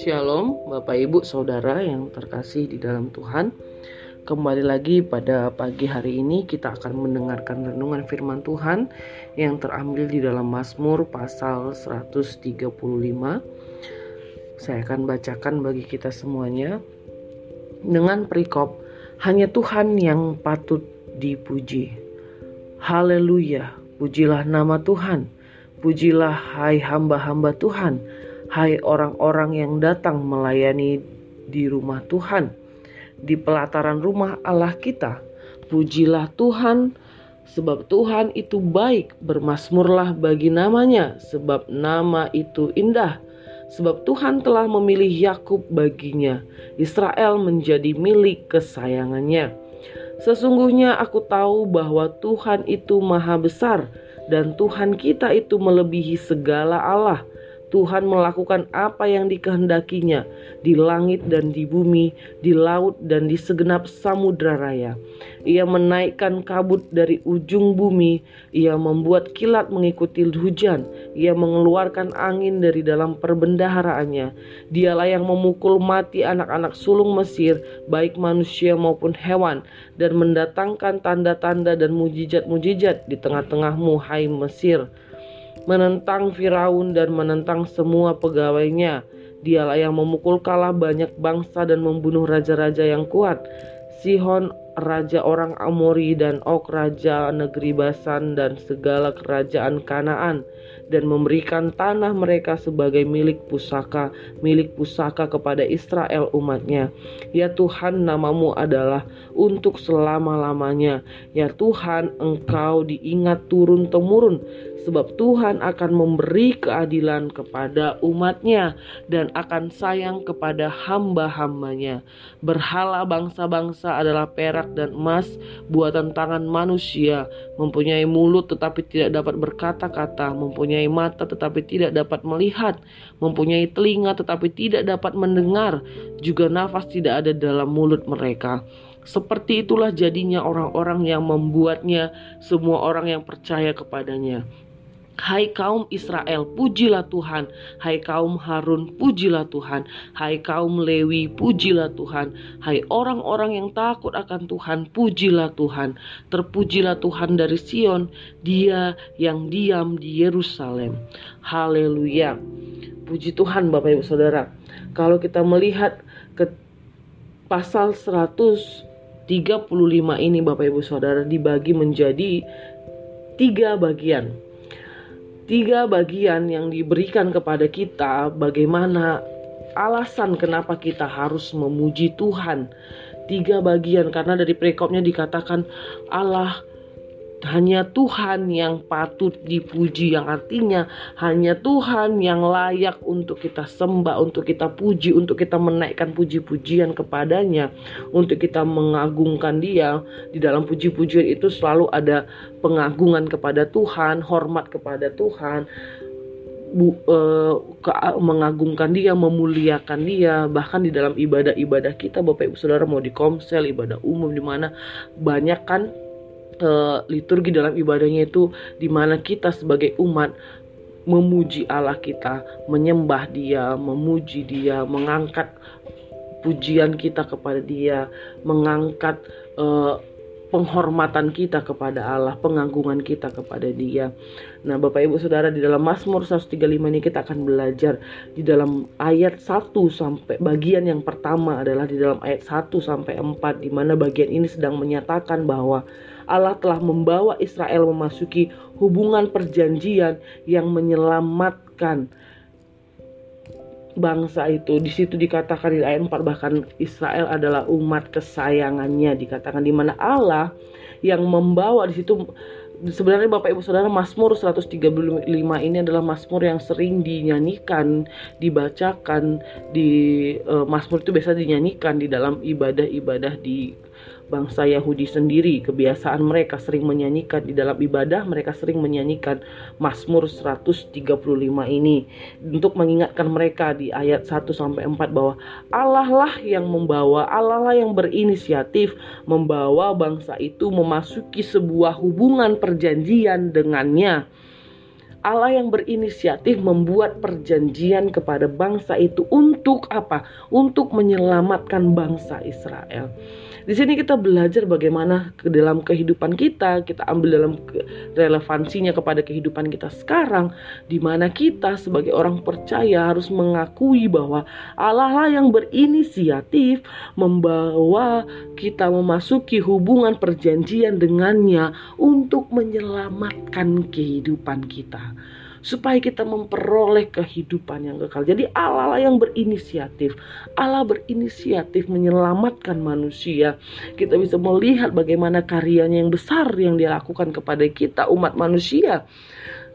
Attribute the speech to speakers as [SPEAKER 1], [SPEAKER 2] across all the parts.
[SPEAKER 1] Shalom, Bapak Ibu, Saudara yang terkasih di dalam Tuhan. Kembali lagi pada pagi hari ini kita akan mendengarkan renungan firman Tuhan yang terambil di dalam Mazmur pasal 135. Saya akan bacakan bagi kita semuanya dengan perikop hanya Tuhan yang patut dipuji. Haleluya, pujilah nama Tuhan. Pujilah hai hamba-hamba Tuhan. Hai orang-orang yang datang melayani di rumah Tuhan, di pelataran rumah Allah kita, pujilah Tuhan, sebab Tuhan itu baik, bermasmurlah bagi namanya, sebab nama itu indah. Sebab Tuhan telah memilih Yakub baginya, Israel menjadi milik kesayangannya. Sesungguhnya aku tahu bahwa Tuhan itu maha besar, dan Tuhan kita itu melebihi segala Allah. Tuhan melakukan apa yang dikehendakinya di langit dan di bumi, di laut dan di segenap samudra raya. Ia menaikkan kabut dari ujung bumi, ia membuat kilat mengikuti hujan, ia mengeluarkan angin dari dalam perbendaharaannya. Dialah yang memukul mati anak-anak sulung Mesir, baik manusia maupun hewan, dan mendatangkan tanda-tanda dan mujizat-mujizat di tengah-tengahmu, hai Mesir menentang Firaun dan menentang semua pegawainya. Dialah yang memukul kalah banyak bangsa dan membunuh raja-raja yang kuat. Sihon raja orang Amori dan Ok raja negeri Basan dan segala kerajaan Kanaan dan memberikan tanah mereka sebagai milik pusaka, milik pusaka kepada Israel umatnya. Ya Tuhan namamu adalah untuk selama-lamanya. Ya Tuhan engkau diingat turun-temurun sebab Tuhan akan memberi keadilan kepada umatnya dan akan sayang kepada hamba-hambanya. Berhala bangsa-bangsa adalah perak dan emas buatan tangan manusia, mempunyai mulut tetapi tidak dapat berkata-kata, mempunyai mata tetapi tidak dapat melihat, mempunyai telinga tetapi tidak dapat mendengar, juga nafas tidak ada dalam mulut mereka. Seperti itulah jadinya orang-orang yang membuatnya, semua orang yang percaya kepadanya. Hai kaum Israel, pujilah Tuhan. Hai kaum Harun, pujilah Tuhan. Hai kaum Lewi, pujilah Tuhan. Hai orang-orang yang takut akan Tuhan, pujilah Tuhan. Terpujilah Tuhan dari Sion, Dia yang diam di Yerusalem. Haleluya. Puji Tuhan Bapak Ibu Saudara. Kalau kita melihat ke pasal 135 ini Bapak Ibu Saudara dibagi menjadi tiga bagian tiga bagian yang diberikan kepada kita bagaimana alasan kenapa kita harus memuji Tuhan. Tiga bagian karena dari prekopnya dikatakan Allah hanya Tuhan yang patut dipuji yang artinya hanya Tuhan yang layak untuk kita sembah, untuk kita puji, untuk kita menaikkan puji-pujian kepadanya, untuk kita mengagungkan Dia. Di dalam puji-pujian itu selalu ada pengagungan kepada Tuhan, hormat kepada Tuhan. Bu, ke, mengagungkan dia, memuliakan dia, bahkan di dalam ibadah-ibadah kita, Bapak Ibu Saudara mau di komsel, ibadah umum di mana banyak kan uh, liturgi dalam ibadahnya itu di mana kita sebagai umat memuji Allah kita, menyembah Dia, memuji Dia, mengangkat pujian kita kepada Dia, mengangkat uh, penghormatan kita kepada Allah, pengagungan kita kepada Dia. Nah, Bapak Ibu Saudara di dalam Mazmur 135 ini kita akan belajar di dalam ayat 1 sampai bagian yang pertama adalah di dalam ayat 1 sampai 4 di mana bagian ini sedang menyatakan bahwa Allah telah membawa Israel memasuki hubungan perjanjian yang menyelamatkan bangsa itu. Di situ dikatakan di ayat 4 bahkan Israel adalah umat kesayangannya dikatakan di mana Allah yang membawa di situ sebenarnya Bapak Ibu Saudara Mazmur 135 ini adalah Mazmur yang sering dinyanyikan, dibacakan di uh, Mazmur itu biasa dinyanyikan di dalam ibadah-ibadah di bangsa Yahudi sendiri. Kebiasaan mereka sering menyanyikan di dalam ibadah mereka sering menyanyikan Mazmur 135 ini. Untuk mengingatkan mereka di ayat 1 sampai 4 bahwa Allah lah yang membawa Allah lah yang berinisiatif membawa bangsa itu memasuki sebuah hubungan perjanjian dengannya Allah yang berinisiatif membuat perjanjian kepada bangsa itu untuk apa? Untuk menyelamatkan bangsa Israel. Di sini kita belajar bagaimana ke dalam kehidupan kita, kita ambil dalam relevansinya kepada kehidupan kita sekarang, di mana kita sebagai orang percaya harus mengakui bahwa Allah lah yang berinisiatif membawa kita memasuki hubungan perjanjian dengannya untuk menyelamatkan kehidupan kita supaya kita memperoleh kehidupan yang kekal. Jadi Allah lah yang berinisiatif. Allah berinisiatif menyelamatkan manusia. Kita bisa melihat bagaimana karyanya yang besar yang dia lakukan kepada kita umat manusia.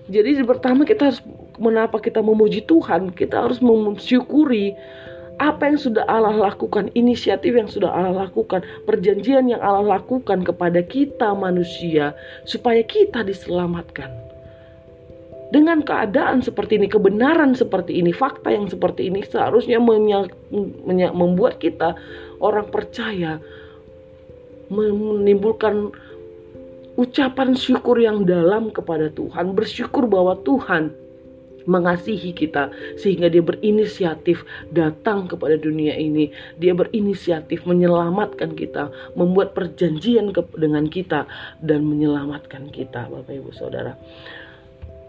[SPEAKER 1] Jadi pertama kita harus menapa kita memuji Tuhan, kita harus mensyukuri apa yang sudah Allah lakukan, inisiatif yang sudah Allah lakukan, perjanjian yang Allah lakukan kepada kita manusia supaya kita diselamatkan dengan keadaan seperti ini, kebenaran seperti ini, fakta yang seperti ini seharusnya membuat kita orang percaya menimbulkan ucapan syukur yang dalam kepada Tuhan, bersyukur bahwa Tuhan mengasihi kita sehingga dia berinisiatif datang kepada dunia ini. Dia berinisiatif menyelamatkan kita membuat perjanjian dengan kita dan menyelamatkan kita Bapak Ibu Saudara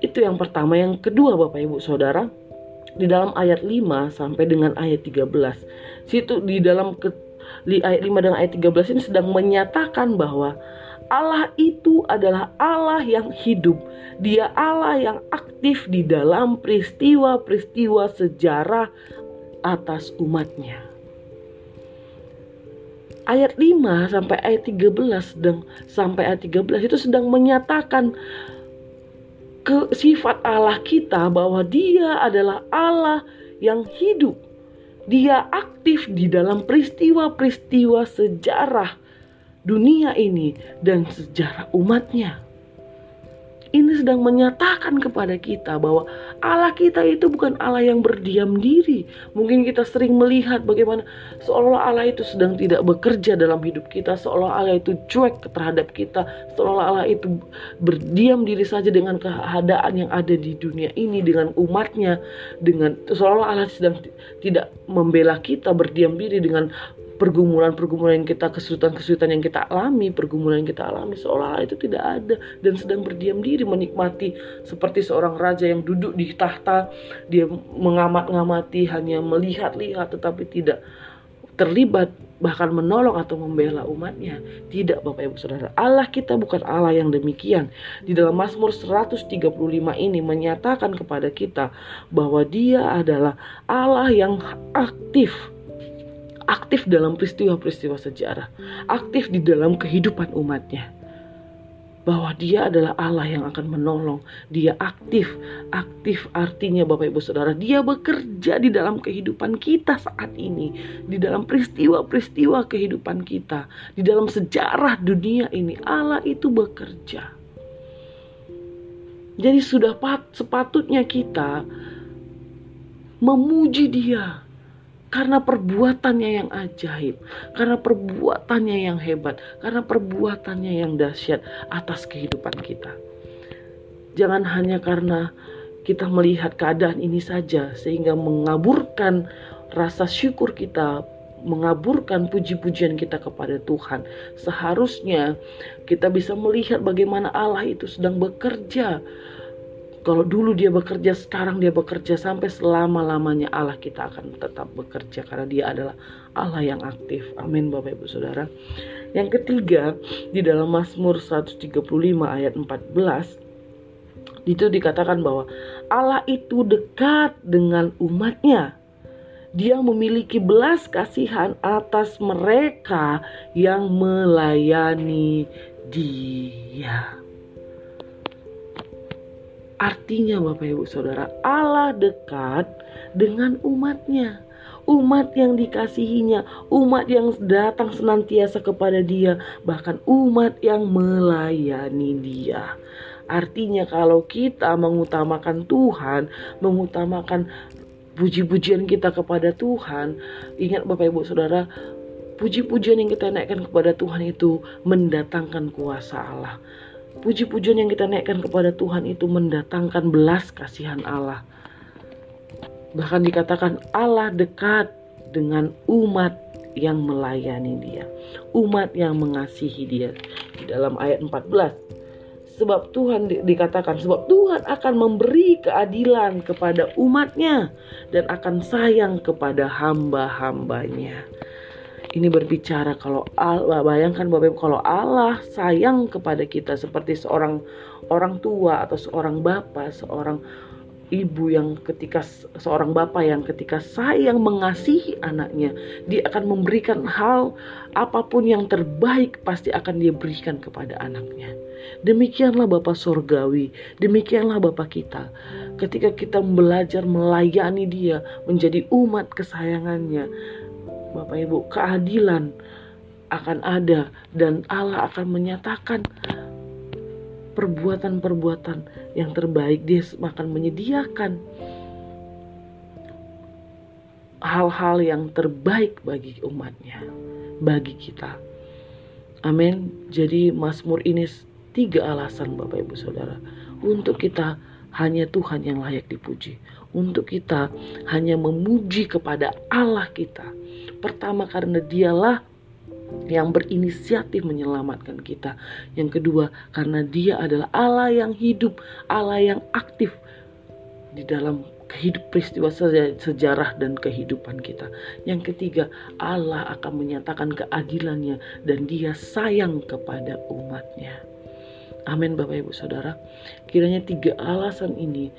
[SPEAKER 1] itu yang pertama. Yang kedua Bapak Ibu Saudara, di dalam ayat 5 sampai dengan ayat 13. Situ di dalam ke, di ayat 5 dan ayat 13 ini sedang menyatakan bahwa Allah itu adalah Allah yang hidup. Dia Allah yang aktif di dalam peristiwa-peristiwa sejarah atas umatnya. Ayat 5 sampai ayat 13 dan sampai ayat 13 itu sedang menyatakan ke sifat Allah kita bahwa Dia adalah Allah yang hidup. Dia aktif di dalam peristiwa-peristiwa sejarah dunia ini dan sejarah umatnya ini sedang menyatakan kepada kita bahwa Allah kita itu bukan Allah yang berdiam diri. Mungkin kita sering melihat bagaimana seolah Allah itu sedang tidak bekerja dalam hidup kita, seolah Allah itu cuek terhadap kita, seolah Allah itu berdiam diri saja dengan keadaan yang ada di dunia ini, dengan umatnya, dengan seolah Allah sedang tidak membela kita, berdiam diri dengan pergumulan-pergumulan yang kita, kesulitan-kesulitan yang kita alami, pergumulan yang kita alami seolah-olah itu tidak ada dan sedang berdiam diri menikmati seperti seorang raja yang duduk di tahta, dia mengamat-ngamati hanya melihat-lihat tetapi tidak terlibat bahkan menolong atau membela umatnya. Tidak Bapak Ibu Saudara. Allah kita bukan Allah yang demikian. Di dalam Mazmur 135 ini menyatakan kepada kita bahwa dia adalah Allah yang aktif aktif dalam peristiwa-peristiwa sejarah, aktif di dalam kehidupan umatnya. Bahwa dia adalah Allah yang akan menolong. Dia aktif. Aktif artinya Bapak Ibu Saudara. Dia bekerja di dalam kehidupan kita saat ini. Di dalam peristiwa-peristiwa kehidupan kita. Di dalam sejarah dunia ini. Allah itu bekerja. Jadi sudah sepatutnya kita memuji dia karena perbuatannya yang ajaib, karena perbuatannya yang hebat, karena perbuatannya yang dahsyat atas kehidupan kita. Jangan hanya karena kita melihat keadaan ini saja sehingga mengaburkan rasa syukur kita, mengaburkan puji-pujian kita kepada Tuhan. Seharusnya kita bisa melihat bagaimana Allah itu sedang bekerja kalau dulu dia bekerja, sekarang dia bekerja sampai selama-lamanya Allah kita akan tetap bekerja karena dia adalah Allah yang aktif. Amin Bapak Ibu Saudara. Yang ketiga, di dalam Mazmur 135 ayat 14 itu dikatakan bahwa Allah itu dekat dengan umatnya. Dia memiliki belas kasihan atas mereka yang melayani dia. Artinya Bapak Ibu Saudara, Allah dekat dengan umatnya. Umat yang dikasihinya, umat yang datang senantiasa kepada dia, bahkan umat yang melayani dia. Artinya kalau kita mengutamakan Tuhan, mengutamakan puji-pujian kita kepada Tuhan, ingat Bapak Ibu Saudara, puji-pujian yang kita naikkan kepada Tuhan itu mendatangkan kuasa Allah Puji-pujian yang kita naikkan kepada Tuhan itu mendatangkan belas kasihan Allah. Bahkan dikatakan Allah dekat dengan umat yang melayani dia. Umat yang mengasihi dia. Di dalam ayat 14. Sebab Tuhan di, dikatakan, sebab Tuhan akan memberi keadilan kepada umatnya dan akan sayang kepada hamba-hambanya ini berbicara kalau Allah bayangkan Bapak Ibu kalau Allah sayang kepada kita seperti seorang orang tua atau seorang bapak, seorang ibu yang ketika seorang bapak yang ketika sayang mengasihi anaknya, dia akan memberikan hal apa pun yang terbaik pasti akan dia berikan kepada anaknya. Demikianlah Bapak Surgawi, demikianlah Bapak kita. Ketika kita belajar melayani dia, menjadi umat kesayangannya, Bapak Ibu, keadilan akan ada dan Allah akan menyatakan perbuatan-perbuatan yang terbaik. Dia akan menyediakan hal-hal yang terbaik bagi umatnya, bagi kita. Amin. Jadi Mazmur ini tiga alasan Bapak Ibu Saudara untuk kita hanya Tuhan yang layak dipuji. Untuk kita hanya memuji kepada Allah kita Pertama karena dialah yang berinisiatif menyelamatkan kita. Yang kedua, karena Dia adalah Allah yang hidup, Allah yang aktif di dalam kehidup peristiwa sejarah dan kehidupan kita. Yang ketiga, Allah akan menyatakan keadilannya dan Dia sayang kepada umatnya. Amin Bapak Ibu Saudara. Kiranya tiga alasan ini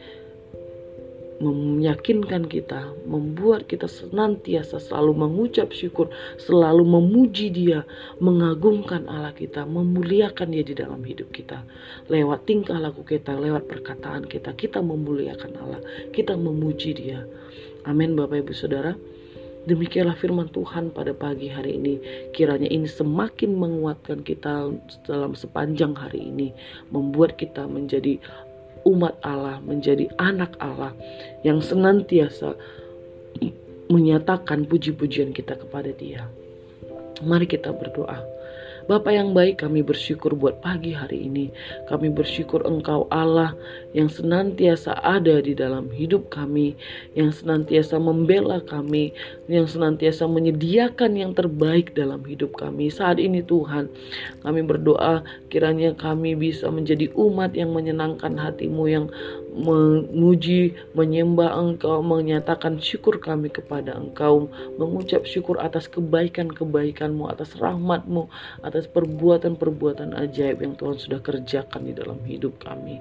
[SPEAKER 1] meyakinkan kita, membuat kita senantiasa selalu mengucap syukur, selalu memuji Dia, mengagungkan Allah kita, memuliakan Dia di dalam hidup kita. Lewat tingkah laku kita, lewat perkataan kita, kita memuliakan Allah, kita memuji Dia. Amin Bapak Ibu Saudara. Demikianlah firman Tuhan pada pagi hari ini. Kiranya ini semakin menguatkan kita dalam sepanjang hari ini, membuat kita menjadi umat Allah, menjadi anak Allah yang senantiasa menyatakan puji-pujian kita kepada Dia. Mari kita berdoa. Bapa yang baik kami bersyukur buat pagi hari ini. Kami bersyukur Engkau Allah yang senantiasa ada di dalam hidup kami, yang senantiasa membela kami, yang senantiasa menyediakan yang terbaik dalam hidup kami. Saat ini Tuhan, kami berdoa kiranya kami bisa menjadi umat yang menyenangkan hatimu, yang memuji, menyembah Engkau, menyatakan syukur kami kepada Engkau, mengucap syukur atas kebaikan-kebaikanmu, atas rahmatmu, atas perbuatan-perbuatan ajaib yang Tuhan sudah kerjakan di dalam hidup kami.